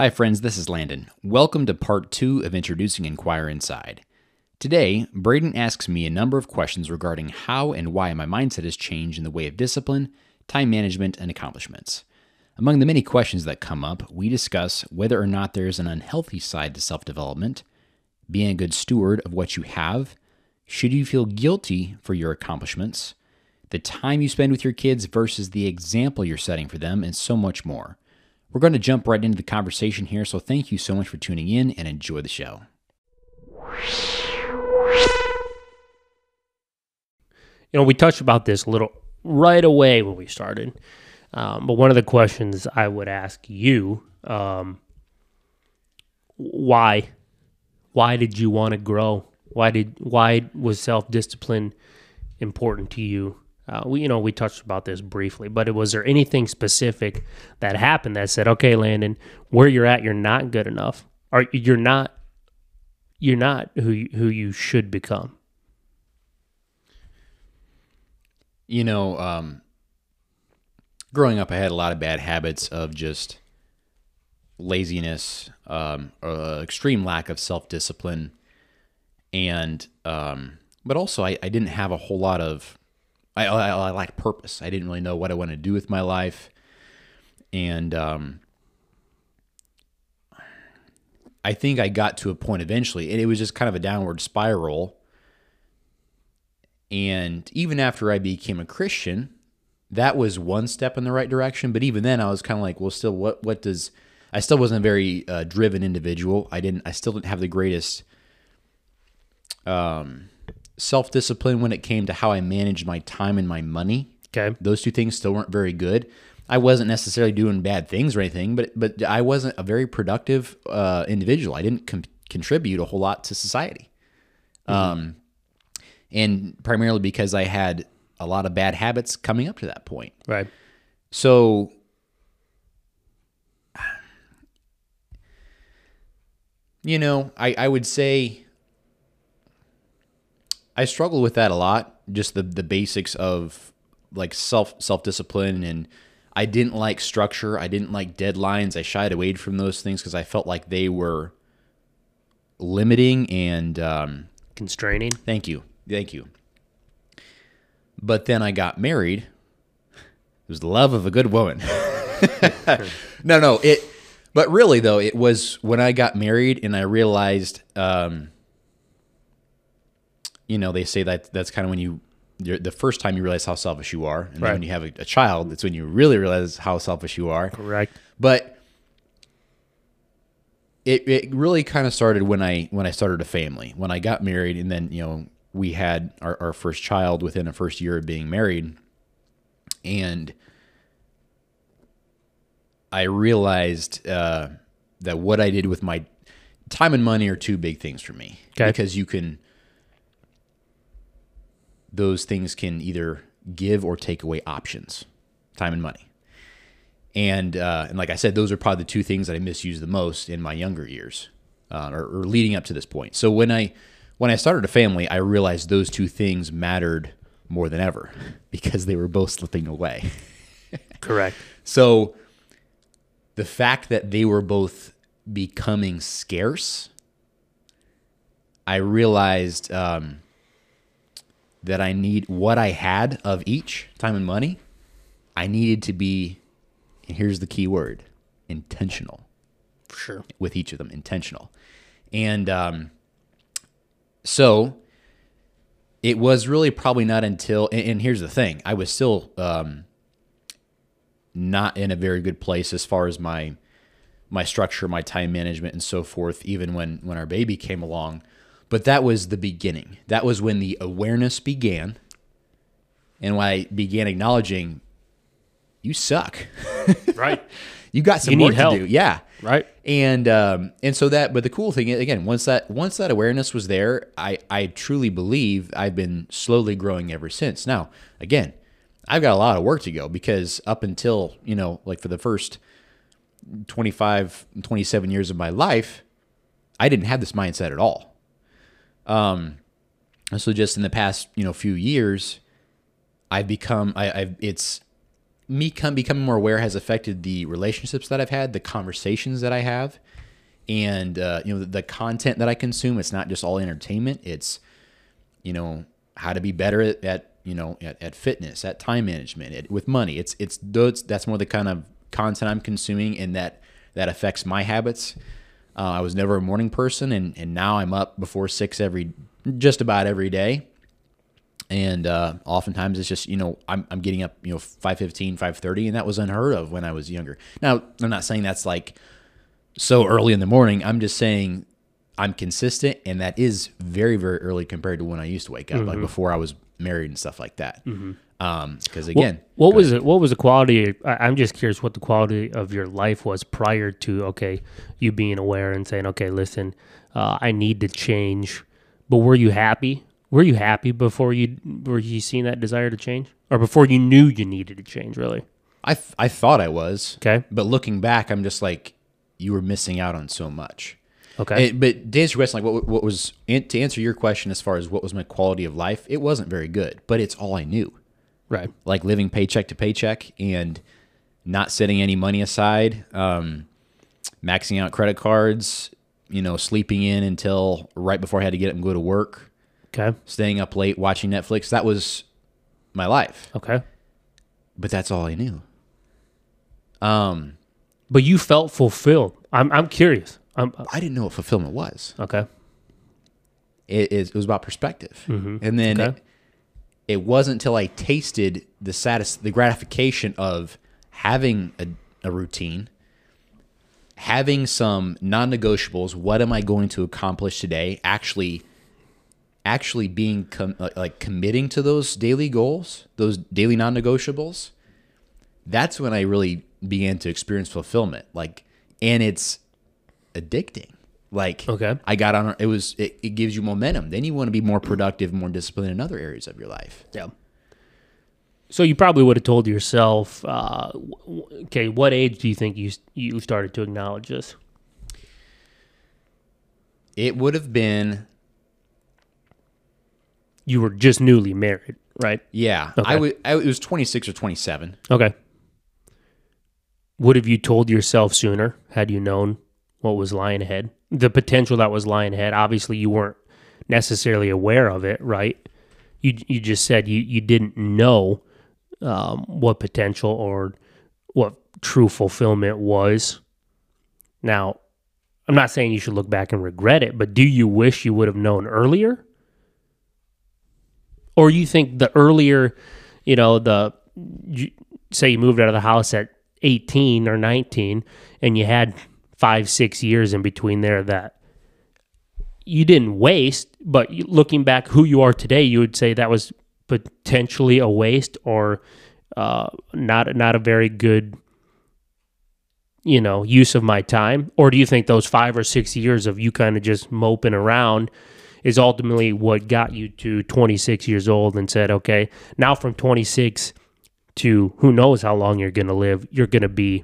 Hi, friends, this is Landon. Welcome to part two of Introducing Inquire Inside. Today, Braden asks me a number of questions regarding how and why my mindset has changed in the way of discipline, time management, and accomplishments. Among the many questions that come up, we discuss whether or not there is an unhealthy side to self development, being a good steward of what you have, should you feel guilty for your accomplishments, the time you spend with your kids versus the example you're setting for them, and so much more. We're going to jump right into the conversation here, so thank you so much for tuning in and enjoy the show. You know, we touched about this a little right away when we started. Um, but one of the questions I would ask you, um, why, why did you want to grow? Why did why was self discipline important to you? Uh, we you know we touched about this briefly, but was there anything specific that happened that said, okay, Landon, where you're at, you're not good enough, or you're not you're not who you, who you should become. You know, um, growing up, I had a lot of bad habits of just laziness, um, uh, extreme lack of self discipline, and um, but also I, I didn't have a whole lot of I, I, I lacked purpose. I didn't really know what I wanted to do with my life, and um, I think I got to a point eventually, and it was just kind of a downward spiral. And even after I became a Christian, that was one step in the right direction. But even then, I was kind of like, well, still, what what does I still wasn't a very uh, driven individual. I didn't. I still didn't have the greatest um, self discipline when it came to how I managed my time and my money. Okay, those two things still weren't very good. I wasn't necessarily doing bad things or anything, but but I wasn't a very productive uh, individual. I didn't com- contribute a whole lot to society, mm-hmm. um, and primarily because I had a lot of bad habits coming up to that point. Right. So you know, I, I would say I struggle with that a lot. Just the the basics of like self self discipline and I didn't like structure. I didn't like deadlines. I shied away from those things because I felt like they were limiting and um, constraining. Thank you, thank you. But then I got married. It was the love of a good woman. no, no, it. But really, though, it was when I got married and I realized, um, you know, they say that that's kind of when you, the first time you realize how selfish you are, and right. then when you have a, a child, it's when you really realize how selfish you are. Correct. But it it really kind of started when I when I started a family, when I got married, and then you know we had our, our first child within a first year of being married. And I realized uh, that what I did with my time and money are two big things for me. Okay. Because you can, those things can either give or take away options, time and money. And uh, and like I said, those are probably the two things that I misused the most in my younger years, uh, or, or leading up to this point. So when I when I started a family, I realized those two things mattered more than ever because they were both slipping away. Correct. So the fact that they were both becoming scarce, I realized um, that I need what I had of each time and money. I needed to be, and here's the key word intentional. For sure. With each of them, intentional. And, um, so it was really probably not until, and, and here's the thing I was still um, not in a very good place as far as my my structure, my time management, and so forth. Even when when our baby came along, but that was the beginning. That was when the awareness began, and when I began acknowledging, you suck. right. you got some you work to do. Yeah. Right. And um, and so that, but the cool thing again, once that once that awareness was there, I I truly believe I've been slowly growing ever since. Now, again, I've got a lot of work to go because up until you know, like for the first 25, 27 years of my life, I didn't have this mindset at all. Um, so just in the past you know few years, I've become I, I've it's me come becoming more aware has affected the relationships that I've had, the conversations that I have, and uh, you know the, the content that I consume. It's not just all entertainment. It's you know how to be better at, at you know at, at fitness, at time management, at, with money. It's it's those that's more the kind of content I'm consuming, and that that affects my habits. Uh, I was never a morning person, and and now I'm up before six every just about every day. And uh, oftentimes it's just you know I'm, I'm getting up you know 5.15 5.30 and that was unheard of when i was younger. Now i'm not saying that's like so early in the morning. I'm just saying i'm consistent and that is very very early compared to when i used to wake up Mm-hmm. like before i was married and stuff like that because again What was it? What was the quality? I, I'm just curious what the quality of your life was prior to okay, you being aware and saying, okay, listen, uh, I need to change. But were you happy? Were you happy before you were you seeing that desire to change, or before you knew you needed to change? Really? I, th- I thought i was Okay. but looking back i'm just like you were missing out on so much Okay. It- but to answer your question, like what, what was to answer your question as far as what was my quality of life, it wasn't very good, but it's all I knew. Right. Like living paycheck to paycheck and not setting any money aside, um, maxing out credit cards, you know, sleeping in until right before I had to get up and go to work, Okay. staying up late watching Netflix. That was my life, Okay. but that's all I knew. Um, But you felt fulfilled. I'm I'm curious. I'm I didn't know what fulfillment was. okay. it, is- it was about perspective. And then. Okay. it, it wasn't until I tasted the satis- the gratification of having a, a routine, having some non-negotiables. What am I going to accomplish today? Actually, actually being com- like- like committing to those daily goals, those daily non-negotiables. That's when I really began to experience fulfillment. Like, and it's addicting. Like, Okay. I got on. It was. It, it gives you momentum. Then you want to be more productive, more disciplined in other areas of your life. Yeah. So you probably would have told yourself, uh, okay, what age do you think you you started to acknowledge this? It would have been. You were just newly married, right? Yeah, Okay. I. I, it was twenty six or twenty seven. Okay. Would have you told yourself sooner had you known what was lying ahead? The potential that was lying ahead. Obviously, you weren't necessarily aware of it, right? You you just said you you didn't know um, what potential or what true fulfillment was. Now, I'm not saying you should look back and regret it, but do you wish you would have known earlier? Or you think the earlier, you know, the you, say you moved out of the house at 18 or 19 and you had five, six years in between there that you didn't waste, but looking back who you are today, you would say that was potentially a waste or uh, not not a very good you know use of my time? Or do you think those five or six years of you kind of just moping around is ultimately what got you to 26 years old and said okay now from 26 to who knows how long you're going to live you're going to be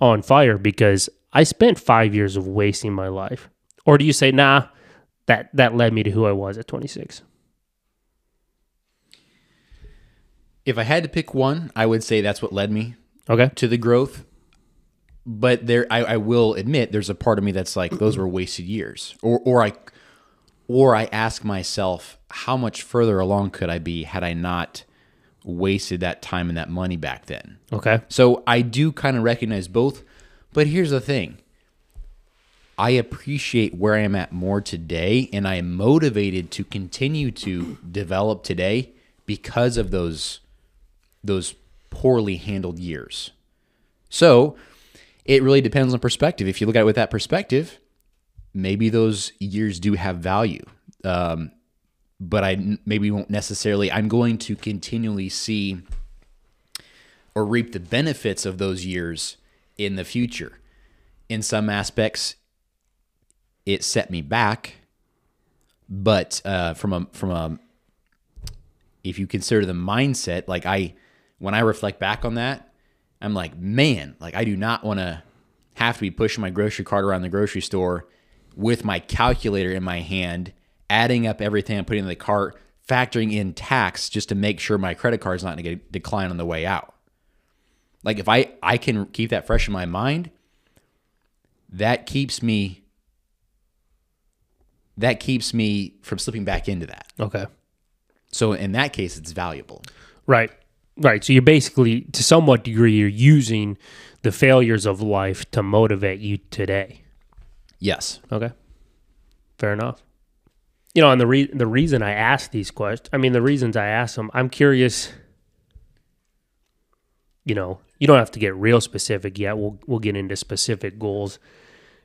on fire because i spent five years of wasting my life. Or do you say nah that that led me to who i was at 26 If I had to pick one, I would say that's what led me okay. to the growth. But there, I, I will admit, there's a part of me that's like those were wasted years, or or I, or I ask myself, how much further along could I be had I not wasted that time and that money back then? okay So I do kind of recognize both, but here's the thing. I appreciate where I am at more today, and I am motivated to continue to develop today because of those those poorly handled years. So it really depends on perspective. If you look at it with that perspective, maybe those years do have value. Um, but I maybe won't necessarily. I'm going to continually see or reap the benefits of those years in the future. In some aspects, it set me back, but uh, from a from a if you consider the mindset, like I when I reflect back on that, I'm like, man, like I do not want to have to be pushing my grocery cart around the grocery store with my calculator in my hand, adding up everything I'm putting in the cart, factoring in tax just to make sure my credit card is not going to decline on the way out. Like if I I can keep that fresh in my mind, that keeps me that keeps me from slipping back into that. Okay. So in that case, it's valuable. Right. Right. So you're basically, to somewhat degree, you're using the failures of life to motivate you today. Yes. Okay. Fair enough. You know, and the re- the reason I ask these questions, I mean, the reasons I ask them, I'm curious. You know, you don't have to get real specific yet. We'll we'll get into specific goals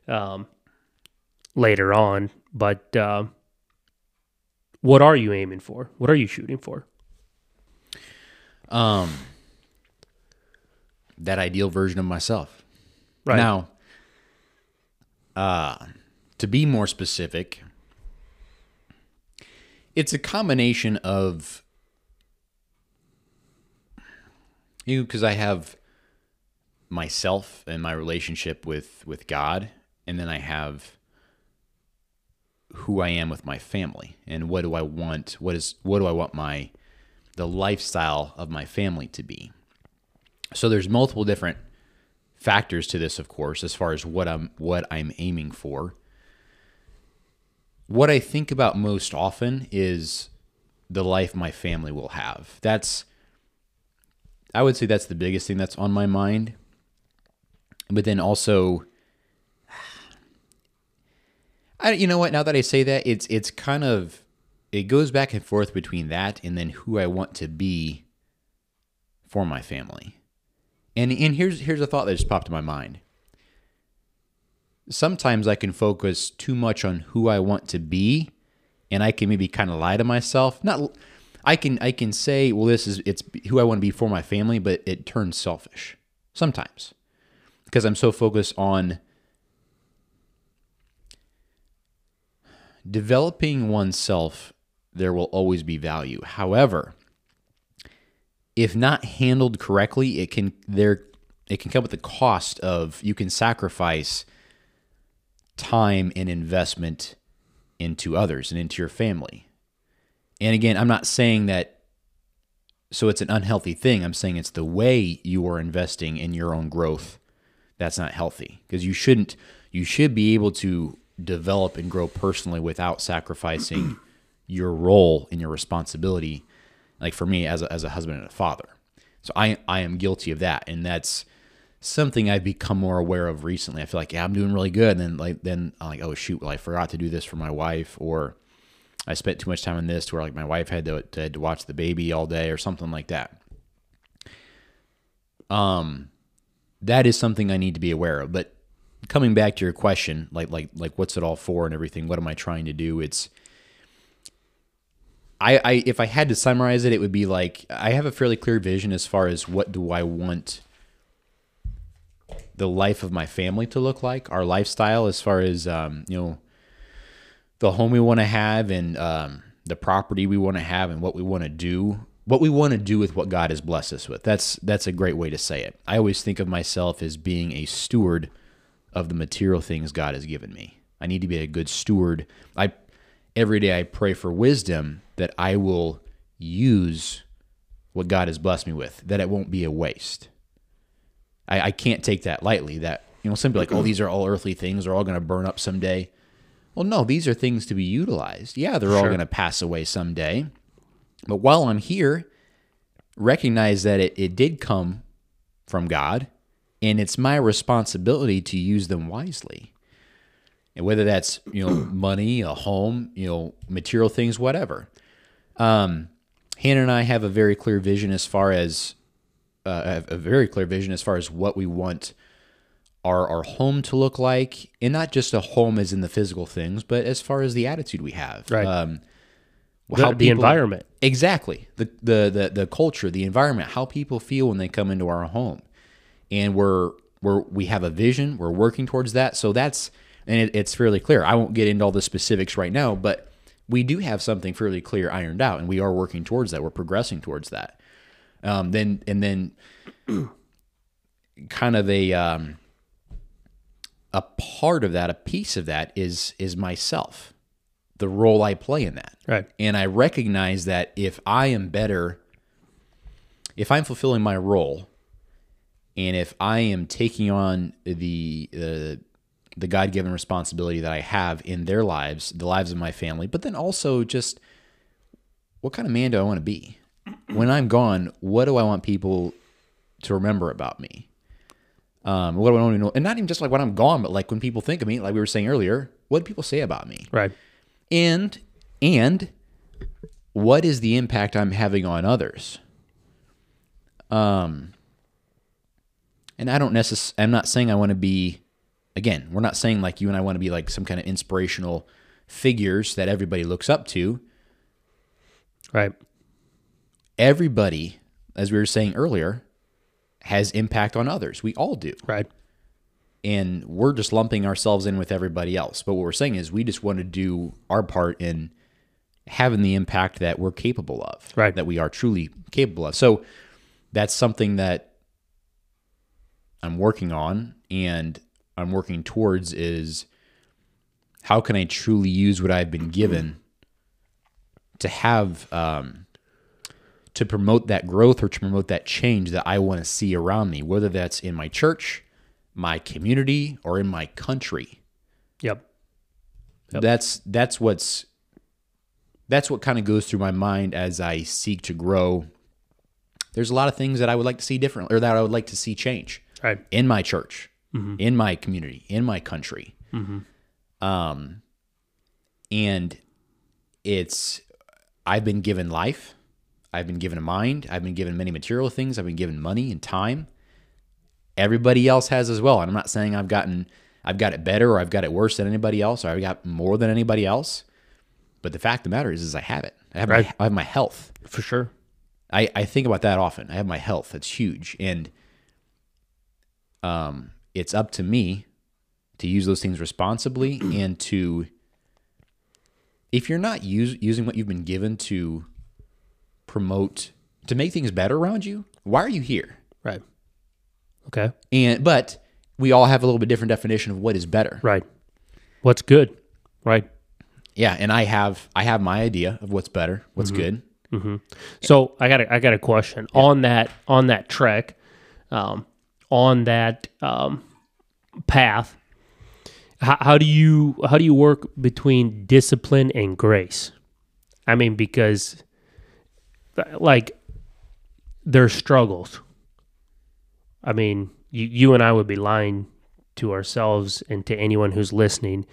um, later on. But uh, what are you aiming for? What are you shooting for? Um, that ideal version of myself. Right. Now, uh, to be more specific, it's a combination of you because I have myself and my relationship with with God, and then I have who I am with my family and what do I want what is what do I want my the lifestyle of my family to be. So there's multiple different factors to this of course as far as what I'm what I'm aiming for. What I think about most often is the life my family will have. That's I would say that's the biggest thing that's on my mind. But then also I you know what, now that I say that, it's it's kind of it goes back and forth between that and then who I want to be for my family. And and here's here's a thought that just popped in my mind. Sometimes I can focus too much on who I want to be and I can maybe kind of lie to myself. Not I can I can say, well this is it's who I want to be for my family, but it turns selfish sometimes. Because I'm so focused on developing oneself there will always be value. However, if not handled correctly, it can there it can come with the cost of you can sacrifice time and investment into others and into your family. And again, I'm not saying that so it's an unhealthy thing. I'm saying it's the way you are investing in your own growth that's not healthy because you shouldn't you should be able to develop and grow personally without sacrificing your role and your responsibility like for me as a, as a husband and a father so i i am guilty of that and that's something i've become more aware of recently. I feel like yeah i'm doing really good. And then like then i'm like oh shoot well i forgot to do this for my wife or i spent too much time on this to where like my wife had to, had to watch the baby all day or something like that. Um that is something i need to be aware of. But coming back to your question like like like what's it all for and everything? What am i trying to do? It's I, I if I had to summarize it, it would be like I have a fairly clear vision as far as what do I want the life of my family to look like, our lifestyle as far as um, you know the home we want to have and um, the property we want to have and what we want to do, what we want to do with what God has blessed us with. That's that's a great way to say it. I always think of myself as being a steward of the material things God has given me. I need to be a good steward. I every day I pray for wisdom that I will use what God has blessed me with, that it won't be a waste. I, I can't take that lightly. That, you know, some simply like, oh, these are all earthly things, they're all going to burn up someday. Well, no, these are things to be utilized. Yeah, they're all going to pass away someday. But while I'm here, recognize that it, it did come from God, and it's my responsibility to use them wisely and whether that's you know money, a home, you know, material things, whatever. Um, Hannah and I have a very clear vision as far as uh, a very clear vision as far as what we want our our home to look like, and not just a home as in the physical things, but as far as the attitude we have. Right. Um, The, how the people- environment. Exactly. The, the the the culture, the environment, how people feel when they come into our home. And we're we're we have a vision, we're working towards that. So that's and it, it's fairly clear. I won't get into all the specifics right now, but we do have something fairly clear ironed out and we are working towards that. We're progressing towards that. Um then and then kind of a um a part of that, a piece of that is is myself. The role I play in that. Right. And I recognize that if I am better, if I'm fulfilling my role And if I am taking on the uh, the God given responsibility that I have in their lives, the lives of my family, but then also just what kind of man do I want to be? When I'm gone, what do I want people to remember about me? Um, what do I want to know? And not even just like when I'm gone, but like when people think of me, like we were saying earlier, what do people say about me? Right. And and what is the impact I'm having on others? Um and I don't necessarily I'm not saying I want to be again, we're not saying like you and I want to be like some kind of inspirational figures that everybody looks up to. Right. Everybody, as we were saying earlier, has impact on others. We all do. Right. And we're just lumping ourselves in with everybody else. But what we're saying is we just want to do our part in having the impact that we're capable of. Right. That we are truly capable of. So that's something that I'm working on and I'm working towards is how can I truly use what I've been given to have um, to promote that growth or to promote that change that I want to see around me, whether that's in my church, my community, or in my country. Yep. Yep. That's that's what's that's what kind of goes through my mind as I seek to grow. There's a lot of things that I would like to see different or that I would like to see change Right. in my church, in my community, in my country. Um, and it's I've been given life, I've been given a mind, I've been given many material things, I've been given money and time. Everybody else has as well, and I'm not saying I've gotten I've got it better or I've got it worse than anybody else or I've got more than anybody else. But the fact of the matter is, is I have it. I have Right. my I have my health. For sure. I, I think about that often. I have my health. That's huge. And um, it's up to me to use those things responsibly and to, if you're not use, using what you've been given to promote, to make things better around you, why are you here? Right. Okay. And, but we all have a little bit different definition of what is better. Right. What's good? Right. Yeah. And I have, I have my idea of what's better, what's good. So I got a, I got a question on that on that trek, um, on that um, path. How, how do you how do you work between discipline and grace? I mean, because like there's struggles. I mean, you, you and I would be lying to ourselves and to anyone who's listening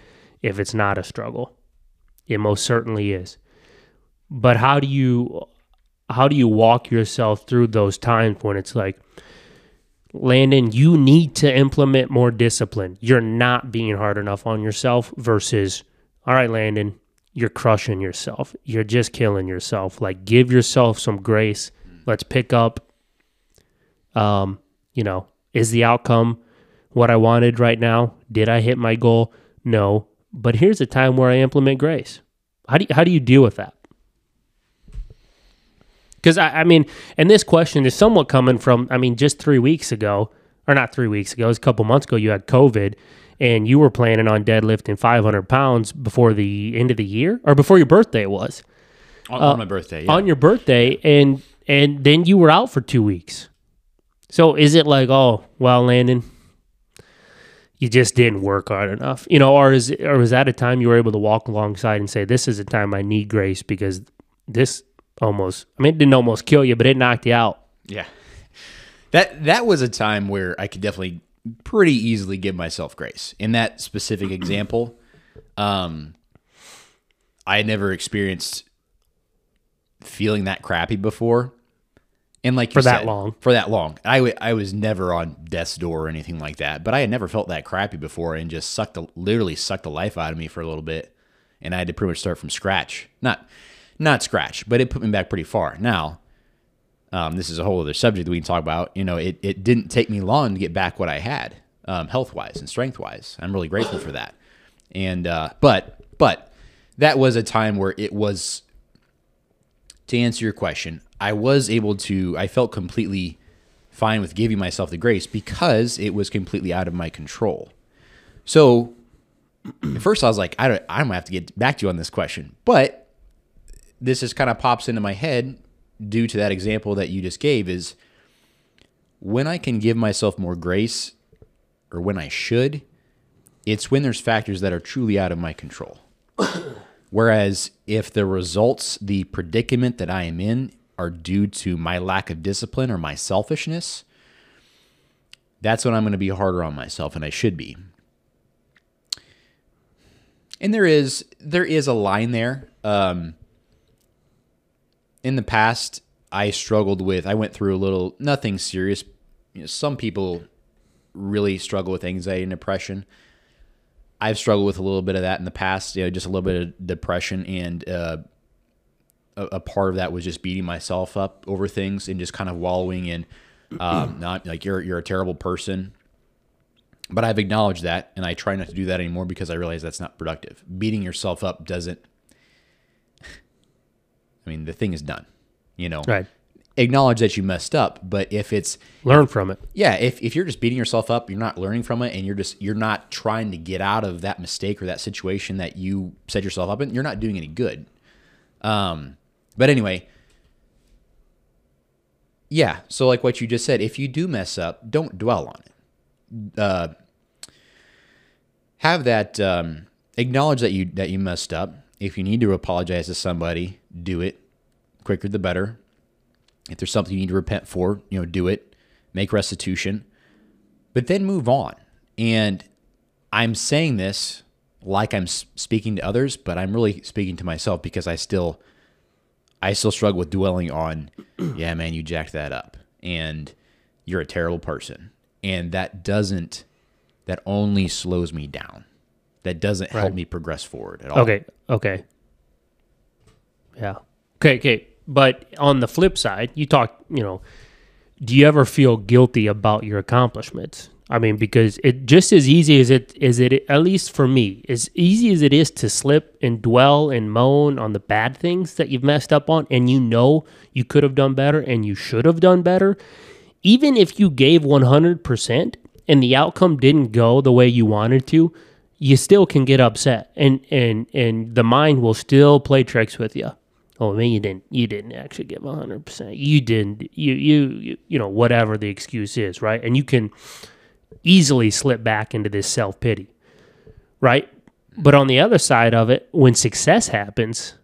if it's not a struggle. It most certainly is but how do you how do you walk yourself through those times when it's like landon you need to implement more discipline you're not being hard enough on yourself versus all right landon you're crushing yourself. You're just killing yourself. Like give yourself some grace. Let's pick up um you know is the outcome what i wanted right now? Did i hit my goal? No. But here's a time where i implement grace. How do you, how do you deal with that? Because I, I mean, and this question is somewhat coming from, I mean, just three weeks ago, or not three weeks ago, it was a couple months ago, you had COVID and you were planning on deadlifting 500 pounds before the end of the year or before your birthday was On, uh, on my birthday. Yeah. on your birthday. And, and then you were out for two weeks. So is it like, oh, well, Landon, you just didn't work hard enough, you know, or is, or was that a time you were able to walk alongside and say, this is a time I need grace because this almost, I mean, it didn't almost kill you, but it knocked you out. Yeah. That that was a time where I could definitely pretty easily give myself grace. In that specific example, um I had never experienced feeling that crappy before. And like you For that said, long. For that long. I I was never on death's door or anything like that, but I had never felt that crappy before and just sucked the literally sucked the life out of me for a little bit. And I had to pretty much start from scratch. Not not scratch, but it put me back pretty far. Now, um, this is a whole other subject that we can talk about. You know, it, it didn't take me long to get back what I had, um, health wise and strength wise. I'm really grateful for that. And uh, but but that was a time where it was. To answer your question, I was able to. I felt completely fine with giving myself the grace because it was completely out of my control. So at first, I was like, I don't. I'm gonna have to get back to you on this question, but this just kind of pops into my head due to that example that you just gave is when I can give myself more grace or when I should, it's when there's factors that are truly out of my control. Whereas if the results, the predicament that I am in, are due to my lack of discipline or my selfishness, that's when I'm going to be harder on myself, and I should be. And there is there is a line there. Um, in the past, I struggled with. I went through a little nothing serious. You know, some people really struggle with anxiety and depression. I've struggled with a little bit of that in the past. You know, just a little bit of depression, and uh, a, a, part of that was just beating myself up over things and just kind of wallowing in. Um, not like you're you're a terrible person, but I've acknowledged that, and I try not to do that anymore because I realize that's not productive. Beating yourself up doesn't. I mean, the thing is done. You know, Right. acknowledge that you messed up, but if it's Learn from it. yeah, if, if you're just beating yourself up, you're not learning from it, and you're just you're not trying to get out of that mistake or that situation that you set yourself up in, you're not doing any good. Um, but anyway, yeah. So like what you just said, if you do mess up, don't dwell on it. Uh, have that um, acknowledge that you that you messed up. If you need to apologize to somebody, do it. Quicker the better. If there's something you need to repent for, you know, do it. Make restitution. But then move on. And I'm saying this like I'm speaking to others, but I'm really speaking to myself because I still I still struggle with dwelling on, yeah, man, you jacked that up and you're a terrible person. And that doesn't that only slows me down. That doesn't help me progress forward at all. Okay. Okay. Yeah. Okay. Okay. But on the flip side, you talk, you know, do you ever feel guilty about your accomplishments? I mean, because it just as easy as it is it at least for me, as easy as it is to slip and dwell and moan on the bad things that you've messed up on and you know you could have done better and you should have done better, even if you gave 100% and the outcome didn't go the way you wanted to, you still can get upset and and and the mind will still play tricks with you. Oh man, you didn't you didn't actually give 100%. You didn't you you you, know whatever the excuse is, right? And you can easily slip back into this self-pity. Right? But on the other side of it, when success happens,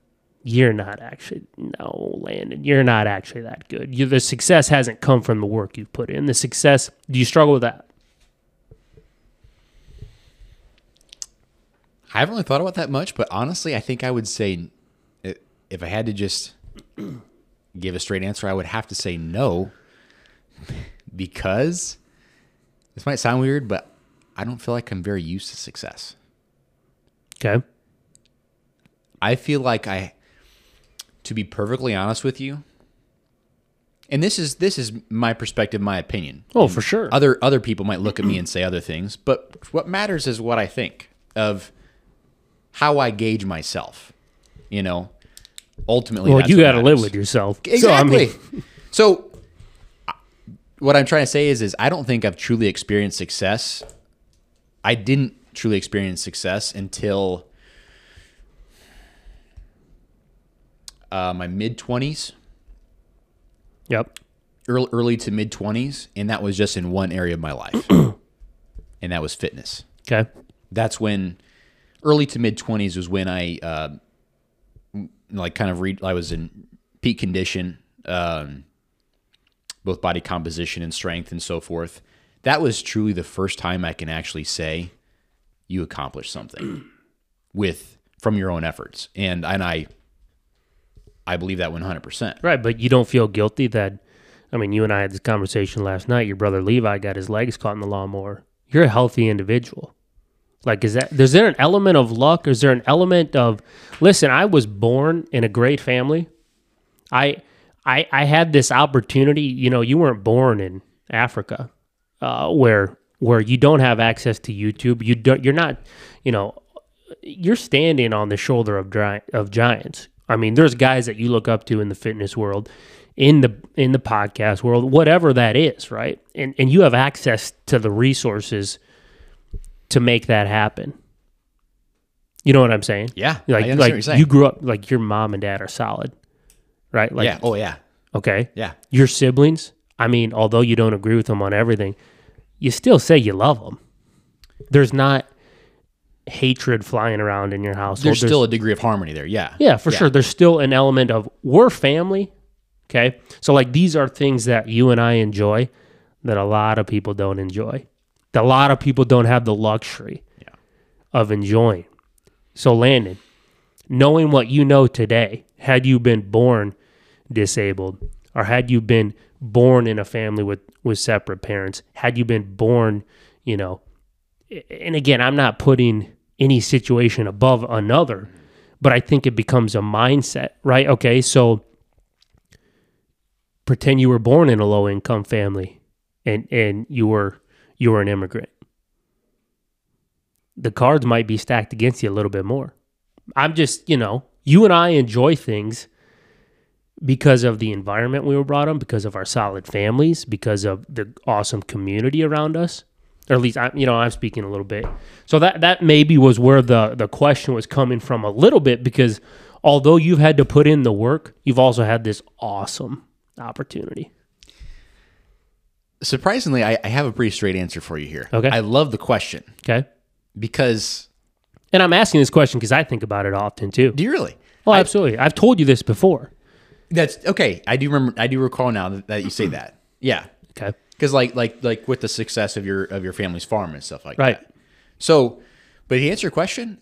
you're not actually no landon you're not actually that good you, the success hasn't come from the work you've put in the success do you struggle with that I haven't really thought about that much, but honestly, I think I would say if I had to just give a straight answer, I would have to say no because this might sound weird, but I don't feel like I'm very used to success. okay I feel like I to be perfectly honest with you, and this is this is my perspective, my opinion. oh for sure Other other people might look at me and say other things, but what matters is what I think of how I gauge myself. You know, ultimately, well you got to live with yourself Exactly. so, I mean, So, what I'm trying to say is, is I don't think I've truly experienced success. I didn't truly experience success until uh, my mid 20s, yep early, early to mid 20s, and that was just in one area of my life, and that was fitness. okay That's when early to mid 20s was when I uh, like kind of read. I was in peak condition. Um, both body composition and strength and so forth. That was truly the first time I can actually say you accomplished something with from your own efforts. And and I I believe that 100%. right but you don't feel guilty that i mean you and i had this conversation last night your brother levi got his legs caught in the lawnmower you're a healthy individual like is that is there an element of luck is there an element of listen i was born in a great family I I I had this opportunity. You know, you weren't born in Africa, uh, where where you don't have access to YouTube. You don't. You're not. You know, you're standing on the shoulder of gi- of giants. I mean, there's guys that you look up to in the fitness world, in the in the podcast world, whatever that is, right? And and you have access to the resources to make that happen. You know what I'm saying? Yeah. Like like what you're saying. you grew up like your mom and dad are solid, right? Like yeah. Oh yeah. okay, Yeah. your siblings I mean, although you don't agree with them on everything, you still say you love them. There's not hatred flying around in your house. There's, still a degree of harmony there. Yeah. Yeah, for sure. There's still an element of we're family. Okay. So, like, these are things that you and I enjoy that a lot of people don't enjoy. That a lot of people don't have the luxury Yeah. of enjoying. So, Landon, knowing what you know today, had you been born disabled or had you been born in a family with, with separate parents, had you been born, you know, and again, I'm not putting any situation above another, but I think it becomes a mindset, right? Okay, so pretend you were born in a low income family and and you were you were an immigrant. The cards might be stacked against you a little bit more. I'm just, you know, you and I enjoy things because of the environment we were brought in, because of our solid families, because of the awesome community around us or at least I, you know I'm speaking a little bit. So that that maybe was where the the question was coming from a little bit because although you've had to put in the work, you've also had this awesome opportunity. Surprisingly, I, I have a pretty straight answer for you here. Okay. I love the question Okay, because and I'm asking this question because I think about it often too. do you really? Oh, absolutely. I've told you this before. That's okay. I do remember. I do recall now that, that you say that. Yeah. Okay, Because like like like with the success of your of your family's farm and stuff like that. Right. that. So, but to answer your question,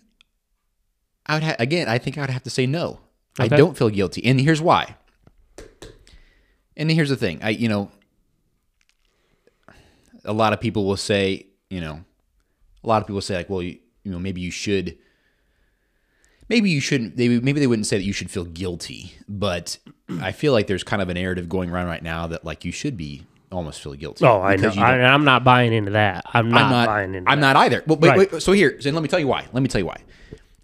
I would ha- again. I think I would have to say no. I Okay. don't feel guilty, and here's why. And here's the thing. I you know, a lot of people will say you know, a lot of people say like, well, you, you know, maybe you should. Maybe you shouldn't. They, maybe they wouldn't say that you should feel guilty, but I feel like there's kind of a narrative going around right now that like you should be almost feel guilty. Oh, I know. I, I'm not buying into that. I'm not, I'm not buying into I'm that. not either. But wait, Right. wait, so here, so let me tell you why. Let me tell you why.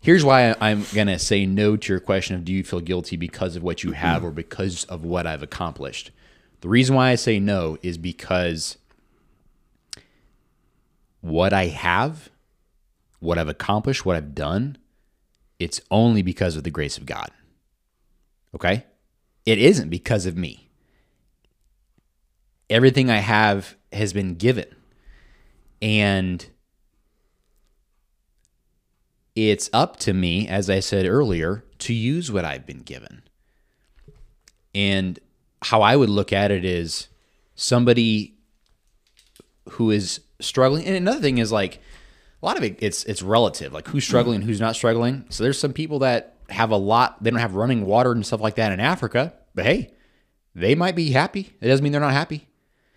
Here's why I- I'm gonna say no to your question of do you feel guilty because of what you have or because of what I've accomplished. The reason why I say no is because what I have, what I've accomplished, what I've done, it's only because of the grace of God. Okay? It isn't because of me. Everything I have has been given. And it's up to me, as I said earlier, to use what I've been given. And how I would look at it is somebody who is struggling. And another thing is like a lot of it it's it's relative, like who's struggling, who's not struggling. So there's some people that have a lot, they don't have running water and stuff like that in Africa, but hey, they might be happy. It doesn't mean they're not happy.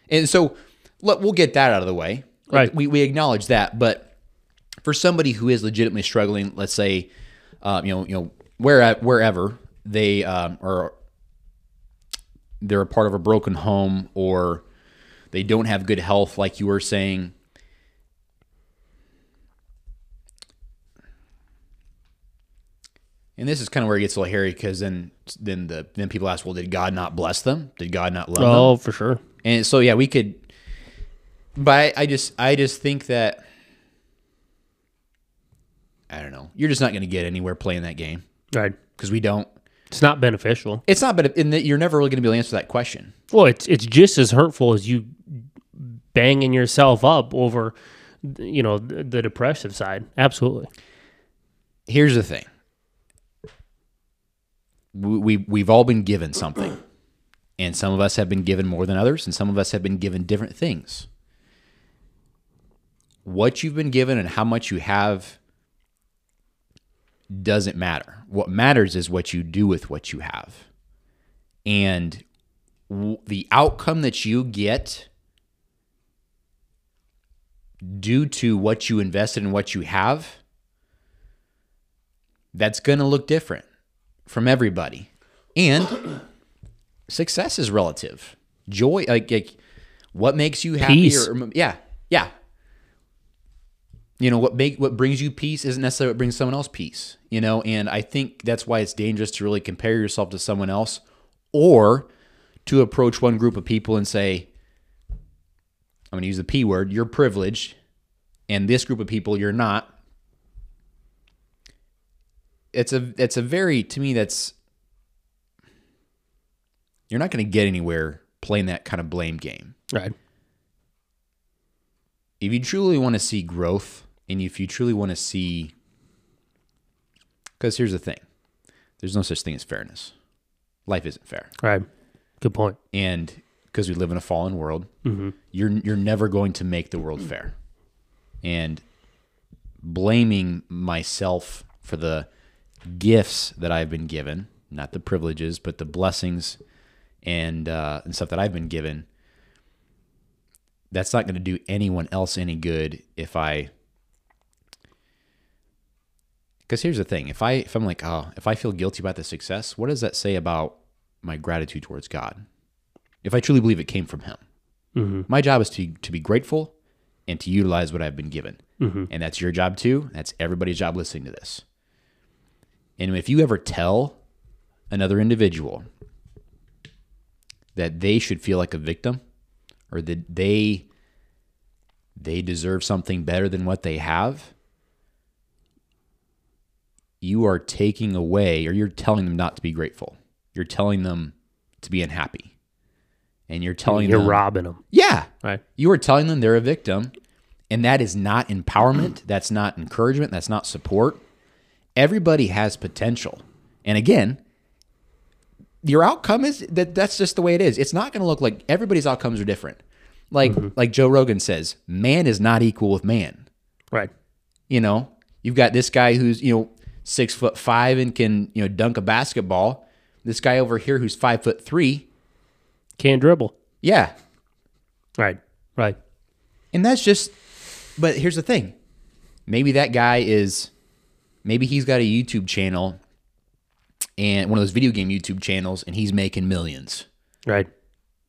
And so let, we'll get that out of the way. Right. We, we acknowledge that. But for somebody who is legitimately struggling, let's say, uh, you know, you know, where wherever they um, are, they're a part of a broken home or they don't have good health, like you were saying. And this is kind of where it gets a little hairy because then then the then people ask, well, did God not bless them? Did God not love them? Oh, for sure. And so yeah, we could but I, I just I just think that I don't know. You're just not going to get anywhere playing that game Right. because we don't. It's not beneficial. It's not, but in that you're never really going to be able to answer that question. Well, it's it's just as hurtful as you banging yourself up over, you know, the, the depressive side. Absolutely. Here's the thing: we, we we've all been given something, and some of us have been given more than others, and some of us have been given different things. What you've been given and how much you have doesn't matter. What matters is what you do with what you have. And w- the outcome that you get due to what you invested in what you have, that's going to look different from everybody. And success is relative. Joy, like, like what makes you happy? Peace. Or, yeah, yeah. You know what make what brings you peace isn't necessarily what brings someone else peace. You know, and I think that's why it's dangerous to really compare yourself to someone else, or to approach one group of people and say, "I'm going to use the p word. You're privileged, and this group of people you're not." It's a it's a very to me that's you're not going to get anywhere playing that kind of blame game. Right. If you truly want to see growth and if you truly want to see because here's the thing. There's no such thing as fairness. Life isn't fair. Right. Good point. And because we live in a fallen world, you're you're never going to make the world fair. And blaming myself for the gifts that I've been given, not the privileges, but the blessings and uh, and stuff that I've been given, that's not going to do anyone else any good if I. Because here's the thing: if I if I'm like, oh, if I feel guilty about the success, what does that say about my gratitude towards God? If I truly believe it came from Him, mm-hmm. my job is to to be grateful and to utilize what I've been given, mm-hmm. and that's your job too. That's everybody's job listening to this. And if you ever tell another individual that they should feel like a victim or that they they deserve something better than what they have, you are taking away or you're telling them not to be grateful. You're telling them to be unhappy. And you're telling them You're them robbing them. Yeah. Right. You are telling them they're a victim, and that is not empowerment. That's not encouragement. That's not support. Everybody has potential. And again, your outcome is that that's just the way it is. It's not going to look like everybody's outcomes are different. Like mm-hmm. like Joe Rogan says, man is not equal with man. Right. You know, you've got this guy who's, you know, six foot five and can, you know, dunk a basketball. This guy over here who's five foot three. Can't dribble. Yeah. Right. Right. And that's just, but here's the thing. Maybe that guy is, maybe he's got a YouTube channel and one of those video game YouTube channels and he's making millions. Right.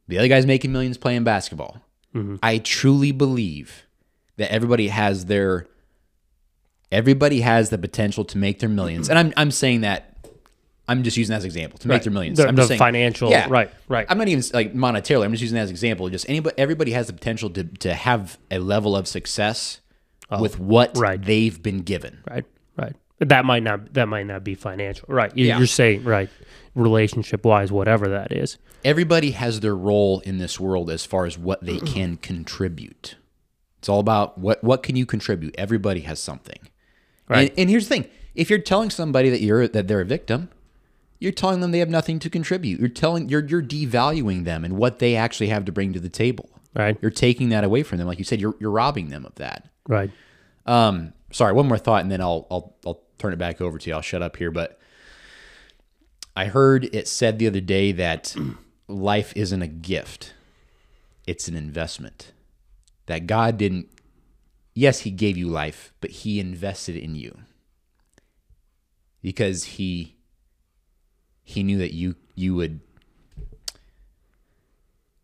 The other guy's making millions playing basketball. Mm-hmm. I truly believe that everybody has their, everybody has the potential to make their millions. And I'm, I'm saying that, I'm just using that as an example to make Right. their millions. The- I'm the just saying, financial- Yeah. right, right. I'm not even like monetarily. I'm just using that as an example. Just anybody, everybody has the potential to to have a level of success oh, with what Oh, right. they've been given. Right. Right. That might not. That might not be financial. Right. You- Yeah. You're saying right. Relationship wise, whatever that is. Everybody has their role in this world as far as what they can contribute. It's all about what what can you contribute. Everybody has something. Right. And, and here's the thing: if you're telling somebody that you're that they're a victim, you're telling them they have nothing to contribute. You're telling you're you're devaluing them and what they actually have to bring to the table. Right. You're taking that away from them, like you said. You're you're robbing them of that. Right. Um, sorry, one more thought, and then I'll I'll I'll turn it back over to you. I'll shut up here. But I heard it said the other day that life isn't a gift; it's an investment. That God didn't. Yes, He gave you life, but He invested in you because He He knew that you you would.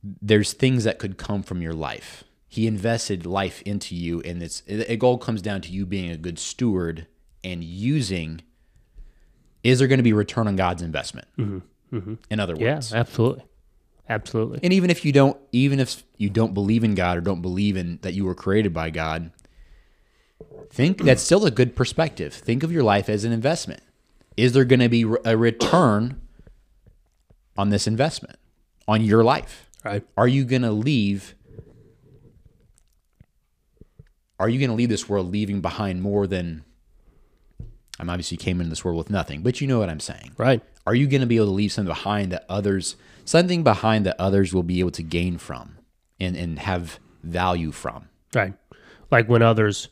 There's things that could come from your life. He invested life into you, and it's it all comes down to you being a good steward and using. Is there going to be return on God's investment? Mm-hmm, mm-hmm. In other words, Yeah. Absolutely. Absolutely. and even if you don't, even if you don't believe in God or don't believe in that you were created by God, think that's still a good perspective. Think of your life as an investment. Is there going to be a return on this investment, on your life? Right. Are you going to leave? Are you going to leave this world leaving behind more than? I'm obviously came into this world with nothing, but you know what I'm saying. Right. Are you going to be able to leave something behind that others, something behind that others will be able to gain from, and and have value from? Right. Like when others,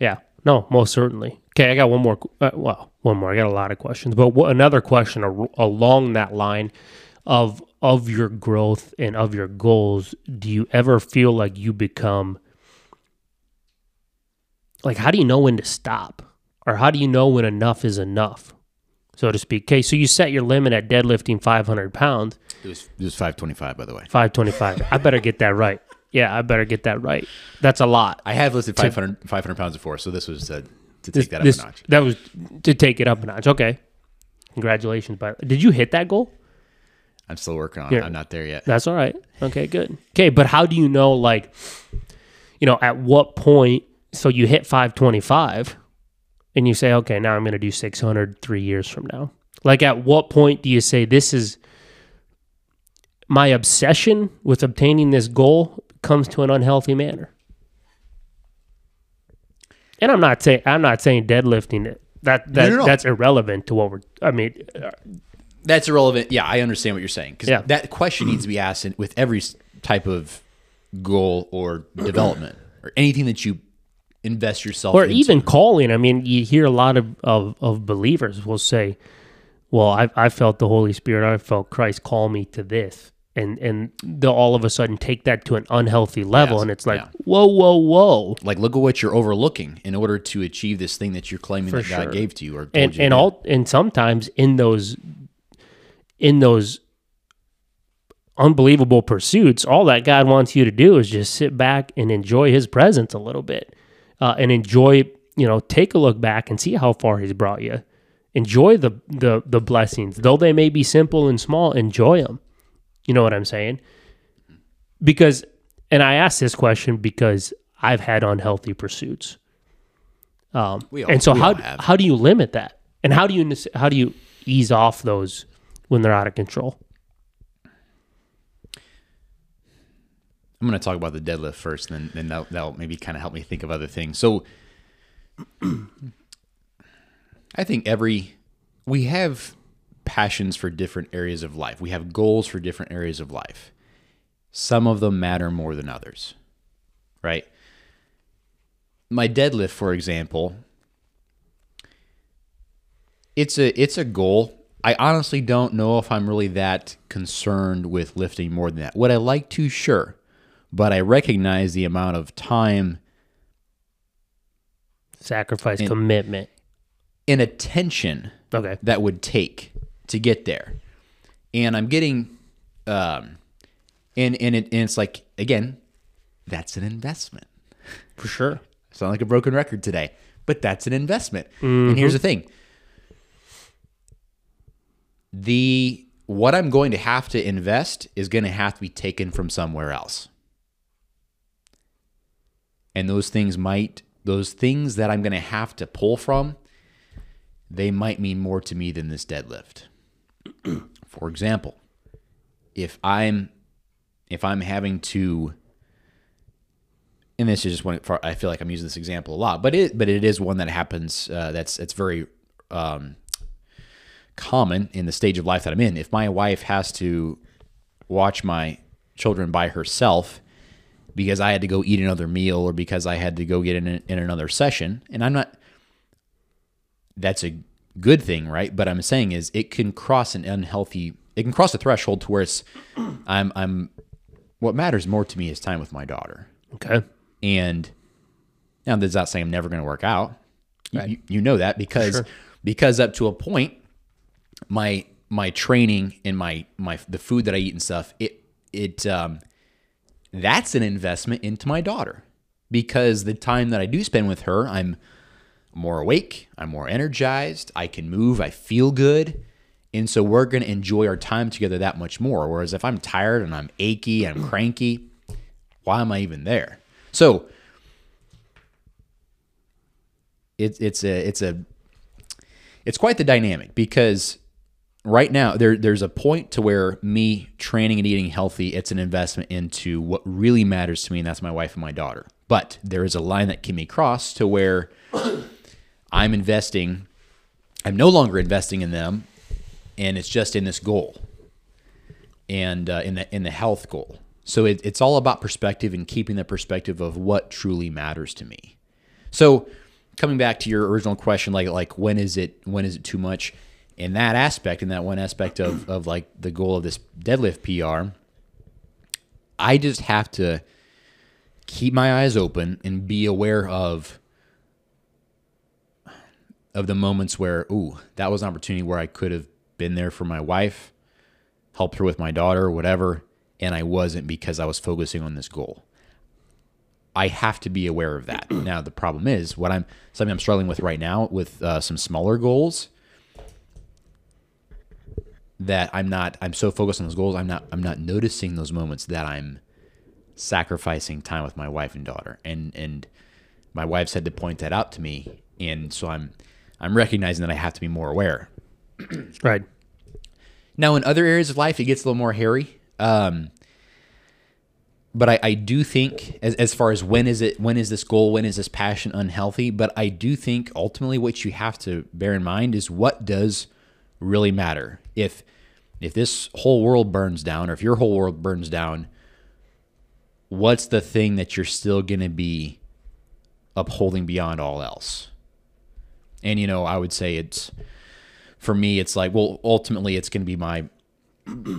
yeah, no, most certainly. Okay, I got one more. Uh, well, one more. I got a lot of questions, but wha- another question ar- along that line of of your growth and of your goals. Do you ever feel like you become like how do you know when to stop, or how do you know when enough is enough, so to speak? Okay, so you set your limit at deadlifting 500 pounds. It was it was 525 by the way. 525. I better get that right. Yeah, I better get that right. That's a lot. I have listed 500, 500 pounds before, so this was uh, to, to take that up This- a notch. That was to take it up a notch. Okay. Congratulations. But did you hit that goal? I'm still working on it. I'm not there yet. That's all right. Okay, good. Okay, but how do you know, like, you know, at what point? So you hit 525 and you say, okay, now I'm going to do 600 three years from now. Like, at what point do you say this is my obsession with obtaining this goal comes to an unhealthy manner. And I'm not saying I'm not saying deadlifting it. That that no, no. that's irrelevant to what we're. I mean, uh, That's irrelevant. Yeah, I understand what you're saying because Yeah. that question needs to be asked in, with every type of goal or development or anything that you invest yourself in. or into. even calling. I mean, you hear a lot of, of, of believers will say, "Well, I, I felt the Holy Spirit. I felt Christ call me to this," and and they'll all of a sudden take that to an unhealthy level, Yes, and it's like, yeah. "Whoa, whoa, whoa!" like look at what you're overlooking in order to achieve this thing that you're claiming For that God gave to you or told And you and do. all and sometimes in those in those unbelievable pursuits, all that God wants you to do is just sit back and enjoy His presence a little bit, uh, and enjoy. You know, take a look back and see how far He's brought you. Enjoy the the the blessings, though they may be simple and small. Enjoy them. You know what I'm saying? Because, and I ask this question because I've had unhealthy pursuits. Um, We all- and so how how do you limit that? And how do you how do you ease off those when they're out of control? I'm going to talk about the deadlift first, and then, then that'll, that'll maybe kind of help me think of other things. So, I think every we have passions for different areas of life. We have goals for different areas of life. Some of them matter more than others, right? My deadlift, for example, it's a it's a goal. I honestly don't know if I'm really that concerned with lifting more than that. Would I like to? Sure. But I recognize the amount of time Sacrifice, commitment. and attention Okay. that would take to get there. And I'm getting um and and, it, and it's like again, that's an investment. For sure. sound like a broken record today, but that's an investment. And here's the thing. The what I'm going to have to invest is going to have to be taken from somewhere else. And those things might those things that I'm going to have to pull from they might mean more to me than this deadlift. For example, if I'm if I'm having to and this is just one for, I feel like I'm using this example a lot, but it but it is one that happens uh, that's it's very um, common in the stage of life that I'm in. If my wife has to watch my children by herself because I had to go eat another meal or because I had to go get in, in another session, and I'm not that's a good thing, right? But I'm saying is it can cross an unhealthy it can cross a threshold to where it's I'm I'm what matters more to me is time with my daughter. Okay. And now that's not saying I'm never going to work out. You- You, you know that because because up to a point, my my training and my my the food that I eat and stuff it it um that's an investment into my daughter because the time that I do spend with her, I'm more awake, I'm more energized, I can move, I feel good. And so we're going to enjoy our time together that much more. Whereas if I'm tired and I'm achy, I'm cranky, why am I even there? So it's it's a it's a it's quite the dynamic because right now there there's a point to where me training and eating healthy it's an investment into what really matters to me and that's my wife and my daughter. But there is a line that can be crossed to where I'm investing I'm no longer investing in them and it's just in this goal and uh, in the in the health goal. So it, it's all about perspective and keeping the perspective of what truly matters to me. So coming back to your original question, like like when is it when is it too much? In that aspect, in that one aspect of of like the goal of this deadlift PR, I just have to keep my eyes open and be aware of of the moments where, ooh, that was an opportunity where I could have been there for my wife, helped her with my daughter, or whatever, and I wasn't because I was focusing on this goal. I have to be aware of that. now the problem is what I'm something I'm struggling with right now with uh, some smaller goals that I'm not I'm so focused on those goals I'm not I'm not noticing those moments that I'm sacrificing time with my wife and daughter and and my wife's had to point that out to me and so I'm I'm recognizing that I have to be more aware Right. now, in other areas of life, it gets a little more hairy. Um, but I, I do think as, as far as when is it when is this goal when is this passion unhealthy but i do think ultimately what you have to bear in mind is what does really matter if if this whole world burns down or if your whole world burns down what's the thing that you're still going to be upholding beyond all else and you know i would say it's for me it's like well ultimately it's going to be my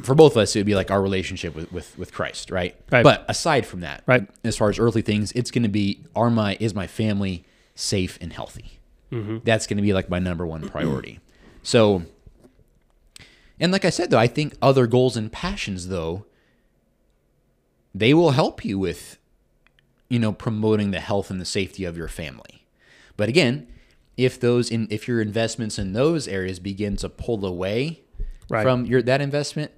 for both of us, it would be like our relationship with, with, with Christ, right? Right. But aside from that, Right. as far as earthly things, it's going to be are my is my family safe and healthy? Mm-hmm. That's going to be like my number one priority. So, and like I said, though, I think other goals and passions, though, they will help you with, you know, promoting the health and the safety of your family. But again, if those in if your investments in those areas begin to pull away Right. from your that investment.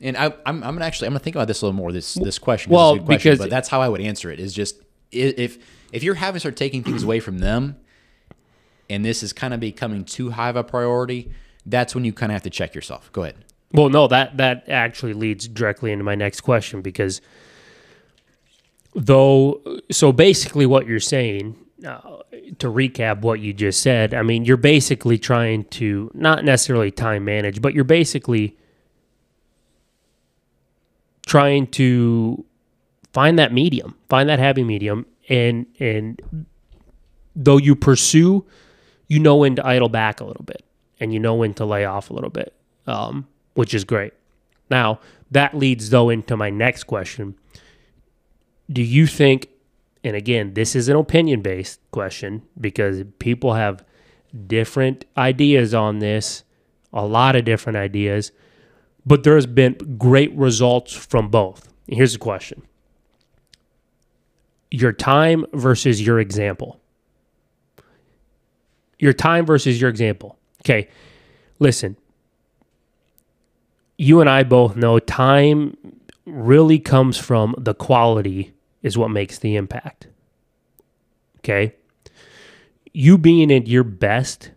And I, I'm, I'm gonna actually I'm gonna think about this a little more. This this question. Well, it's a good question, because- but that's how I would answer it. Is just if if you're having to start taking things away from them, and this is kind of becoming too high of a priority, that's when you kind of have to check yourself. Go ahead. Well, no, that that actually leads directly into my next question because though so basically what you're saying uh, to recap what you just said, I mean, you're basically trying to not necessarily time manage, but you're basically trying to find that medium, find that happy medium and and though you pursue, you know when to idle back a little bit and you know when to lay off a little bit, um, which is great. Now, that leads though into my next question. Do you think, and again, this is an opinion based question because people have different ideas on this, a lot of different ideas, but there's been great results from both. Here's the question your time versus your example your time versus your example. Okay, listen. You and I both know time really comes from the quality is what makes the impact. Okay. You being at your best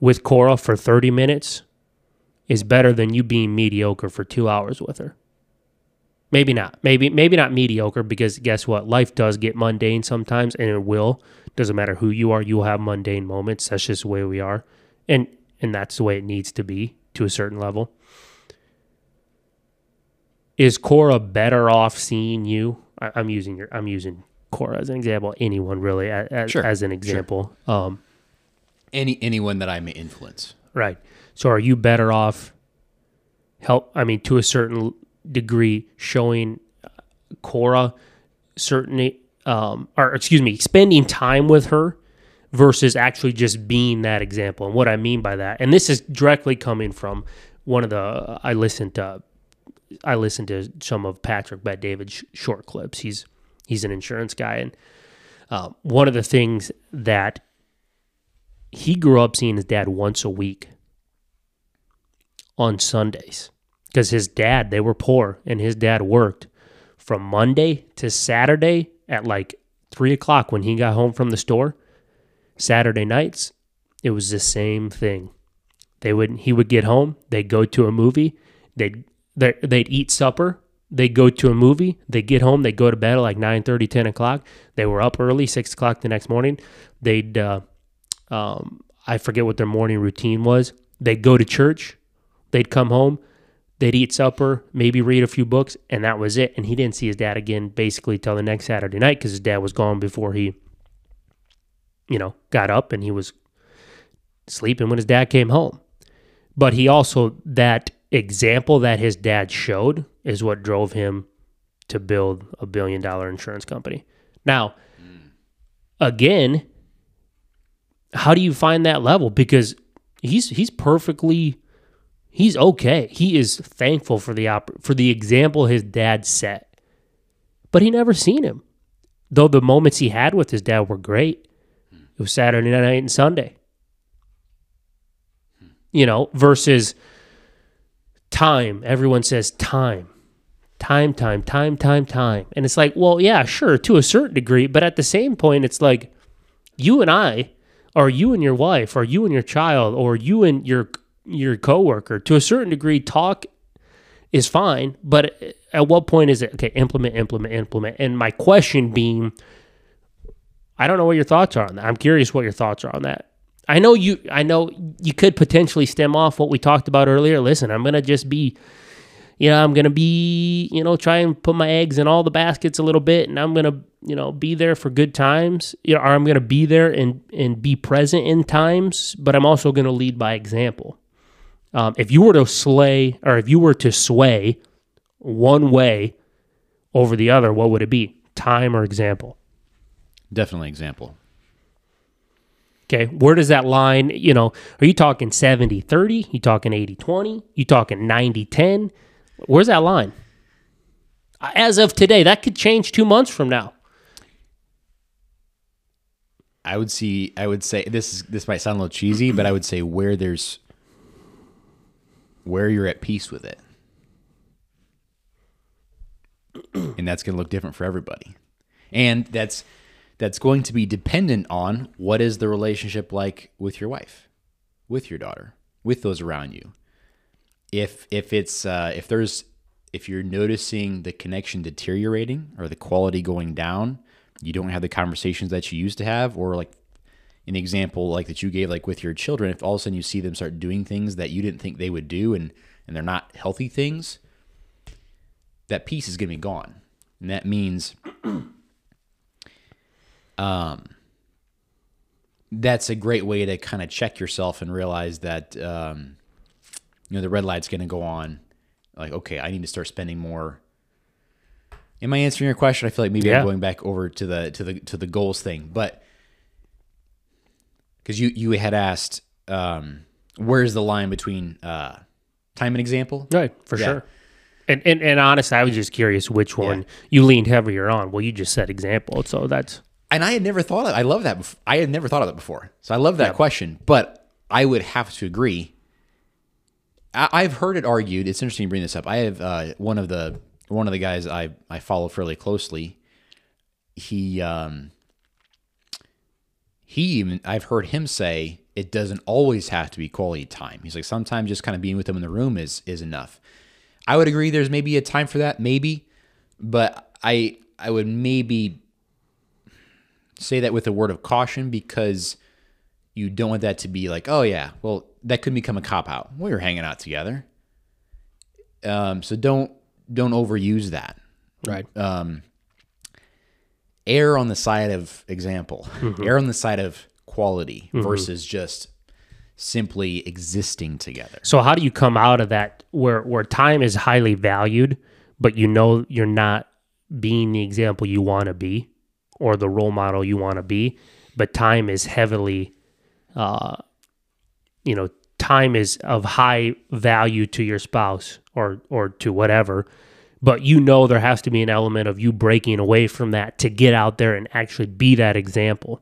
with Cora for 30 minutes is better than you being mediocre for two hours with her. Maybe not. Maybe maybe not mediocre because guess what? Life does get mundane sometimes and it will. Doesn't matter who you are, you will have mundane moments. That's just the way we are. And and that's the way it needs to be to a certain level. Is Cora better off seeing you? I, I'm using your I'm using Cora as an example. Anyone really as, Sure, as an example. Um, Any anyone that I may influence. Right. So are you better off help I mean to a certain degree showing uh, Cora certain um or excuse me, spending time with her versus actually just being that example. And what I mean by that, and this is directly coming from one of the I listened to I listened to some of Patrick Bet David's short clips. He's he's an insurance guy, and uh, one of the things that he grew up seeing his dad once a week on Sundays because his dad they were poor and his dad worked from Monday to Saturday at like three o'clock when he got home from the store. Saturday nights, it was the same thing. They would he would get home, they'd go to a movie, they'd they- they'd eat supper, they'd go to a movie, they'd get home, they'd go to bed at like 9 30, 10 o'clock. They were up early, six o'clock the next morning. They'd uh, um, I forget what their morning routine was. They'd go to church, they'd come home, they'd eat supper, maybe read a few books, and that was it. And he didn't see his dad again basically till the next Saturday night because his dad was gone before he, you know, got up and he was sleeping when his dad came home. But he also, that example that his dad showed is what drove him to build a billion dollar insurance company. Now, again, how do you find that level? Because he's he's perfectly he's okay. He is thankful for the op- for the example his dad set. But he never seen him. Though the moments he had with his dad were great. It was Saturday night and Sunday. You know, versus time. Everyone says time. Time, time, time, time, time. And it's like, well, yeah, sure, to a certain degree, but at the same point, it's like you and I, or you and your wife, or you and your child, or you and your your coworker, to a certain degree, talk is fine, but at what point is it okay? Implement, implement, implement. And my question being, I don't know what your thoughts are on that. I'm curious what your thoughts are on that. I know you. I know you could potentially stem off what we talked about earlier. Listen, I'm gonna just be, you know, I'm gonna be, you know, try and put my eggs in all the baskets a little bit, and I'm gonna, you know, be there for good times. You know, or I'm gonna be there and and be present in times, but I'm also gonna lead by example. Um, if you were to slay, or if you were to sway one way over the other, what would it be? Time or example? Definitely example. Okay. Where does that line, you know, are you talking 70 30? You talking 80 20? You talking 90 10? Where's that line? As of today, that could change two months from now. I would see. I would say this is this might sound a little cheesy, but I would say where there's where you're at peace with it, and that's going to look different for everybody, and that's that's going to be dependent on what is the relationship like with your wife, with your daughter, with those around you. If if it's uh, if there's if you're noticing the connection deteriorating or the quality going down, you don't have the conversations that you used to have, or like an example like that you gave, like with your children, if all of a sudden you see them start doing things that you didn't think they would do and and they're not healthy things, that peace is gonna be gone. And that means um that's a great way to kind of check yourself and realize that um, you know the red light's going to go on like okay i need to start spending more am i answering your question i feel like maybe Yeah. i'm going back over to the to the to the goals thing but because you you had asked um where's the line between uh time and example Right, for Yeah. sure. And, and and honestly, I was just curious which one you leaned heavier on. Well, you just said example, so that's and i had never thought of i love that bef- i had never thought of that before. So i love that question but i would have to agree. I- i've heard it argued it's interesting you bring this up. I have uh, one of the one of the guys i i follow fairly closely. He um he even i've heard him say it doesn't always have to be quality time. He's like sometimes just kind of being with them in the room is is enough. I would agree there's maybe a time for that maybe but i i would maybe say that with a word of caution because you don't want that to be like, oh yeah, well that could become a cop out. We were hanging out together, um, so don't don't overuse that. right. Um, Err on the side of example. Mm-hmm. Err on the side of quality mm-hmm. versus just simply existing together. So how do you come out of that where where time is highly valued, but you know you're not being the example you want to be or the role model you want to be, but time is heavily uh you know, time is of high value to your spouse or or to whatever, but you know there has to be an element of you breaking away from that to get out there and actually be that example,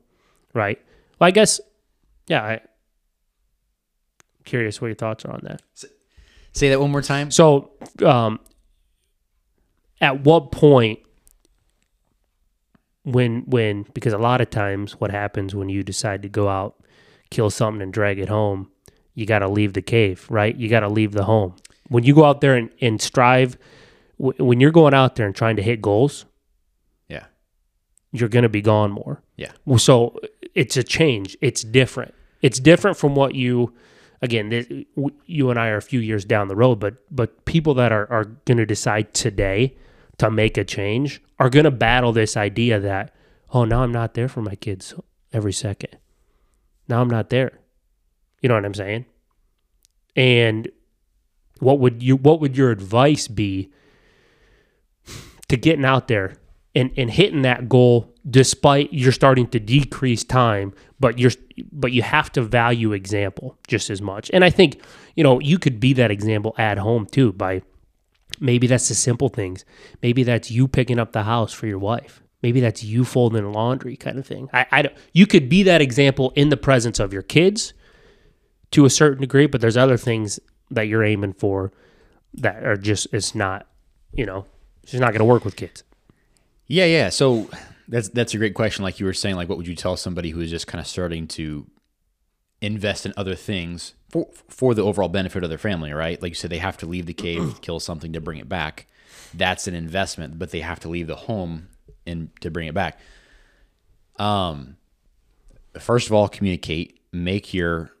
right? Well, I guess yeah, I curious what your thoughts are on that. Say that one more time. So, um, at what point, when when because a lot of times what happens when you decide to go out, kill something and drag it home, you got to leave the cave, right? You got to leave the home. When you go out there and, and strive, w- when you're going out there and trying to hit goals, Yeah. you're going to be gone more. Yeah. Well, So it's a change. It's different. It's different from what you, again, this, w- you and I are a few years down the road, but but people that are are going to decide today to make a change are going to battle this idea that oh now I'm not there for my kids every second. Now I'm not there. You know what I'm saying? And what would you what would your advice be to getting out there and, and hitting that goal despite you're starting to decrease time but you're but you have to value example just as much and i think you know you could be that example at home too by maybe that's the simple things maybe that's you picking up the house for your wife maybe that's you folding laundry kind of thing i, I don't you could be that example in the presence of your kids to a certain degree but there's other things that you're aiming for that are just it's not you know it's just not going to work with kids Yeah, yeah. So that's that's a great question. Like you were saying, like what would you tell somebody who is just kind of starting to invest in other things for for the overall benefit of their family, right? Like you said, they have to leave the cave, kill something to bring it back. That's an investment, but they have to leave the home and to bring it back. Um, first of all, communicate. Make your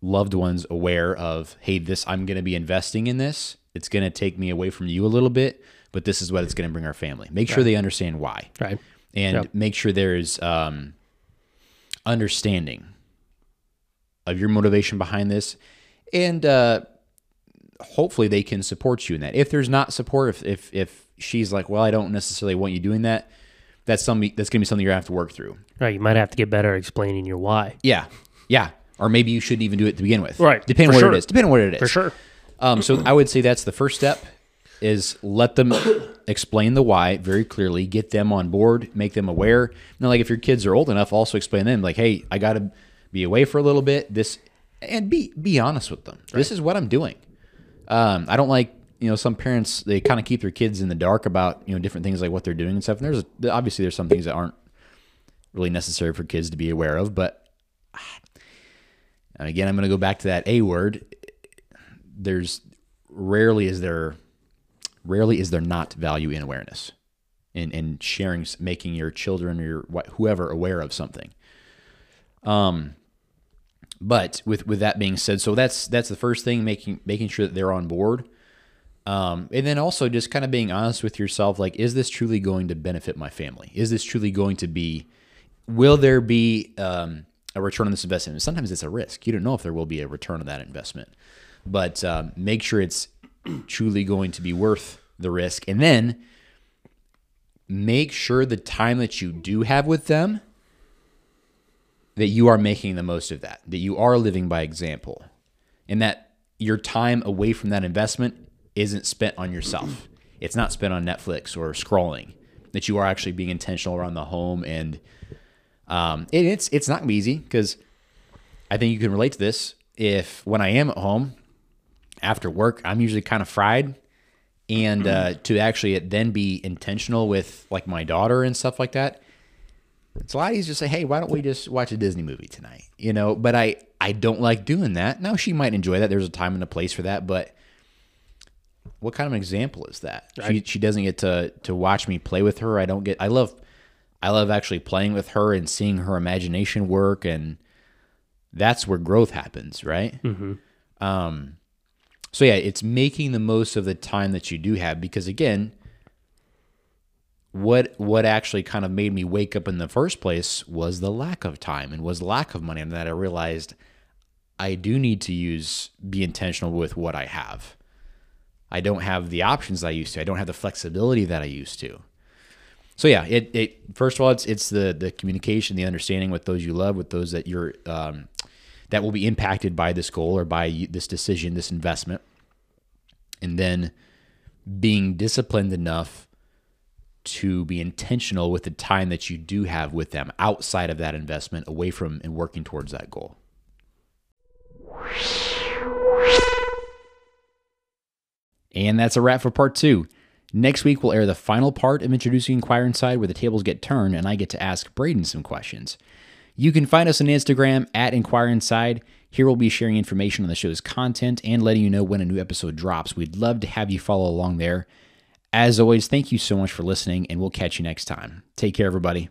loved ones aware of, hey, this I'm going to be investing in this. It's going to take me away from you a little bit, but this is what it's going to bring our family. Make sure they understand why, Right. and Yep. make sure there's um, understanding of your motivation behind this, and uh, hopefully they can support you in that. If there's not support, if if if she's like, well, I don't necessarily want you doing that, that's something that's going to be something you're going to have to work through. Right. You might have to get better at explaining your why. Yeah, yeah. Or maybe you shouldn't even do it to begin with. Right, Depending on what sure. it is. Depending on what it is. For sure. Um, so I would say that's the first step is let them explain the why very clearly, get them on board, make them aware. Now, like if your kids are old enough, also explain them like, hey, I got to be away for a little bit. This and be be honest with them. This is what I'm doing. Um, I don't like you know some parents they kind of keep their kids in the dark about you know different things like what they're doing and stuff. And there's obviously there's some things that aren't really necessary for kids to be aware of, but and again, I'm going to go back to that A word. There's rarely is there rarely is there not value in awareness in in sharing making your children or your wh- whoever aware of something. Um but with with that being said, so that's that's the first thing making making sure that they're on board. Um, and then also just kind of being honest with yourself like is this truly going to benefit my family? Is this truly going to be will there be um, a return on this investment? And sometimes it's a risk. You don't know if there will be a return on that investment, but um, make sure it's truly going to be worth the risk. And then make sure the time that you do have with them that you are making the most of that, that you are living by example, and that your time away from that investment isn't spent on yourself. It's not spent on Netflix or scrolling. That you are actually being intentional around the home, and um, and it's it's not easy because I think you can relate to this. If when I am at home after work, I'm usually kind of fried, and uh, to actually then be intentional with like my daughter and stuff like that, it's a lot easier to say, "Hey, why don't we just watch a Disney movie tonight?" You know, but I I don't like doing that. Now she might enjoy that. There's a time and a place for that, but what kind of example is that? She she doesn't get to to watch me play with her. I don't get. I love I love actually playing with her and seeing her imagination work, and that's where growth happens, right? Um, so yeah, it's making the most of the time that you do have because again, what what actually kind of made me wake up in the first place was the lack of time and was lack of money, and that I realized I do need to use be intentional with what I have. I don't have the options I used to. I don't have the flexibility that I used to. So yeah, it, it first of all it's it's the the communication, the understanding with those you love, with those that you're um, that will be impacted by this goal or by this decision, this investment, and then being disciplined enough to be intentional with the time that you do have with them outside of that investment, away from and working towards that goal. And that's a wrap for part two. Next week, we'll air the final part of introducing Inquire Inside, where the tables get turned and I get to ask Braden some questions. You can find us on Instagram at Inquire Inside. Here we'll be sharing information on the show's content and letting you know when a new episode drops. We'd love to have you follow along there. As always, thank you so much for listening, and we'll catch you next time. Take care, everybody.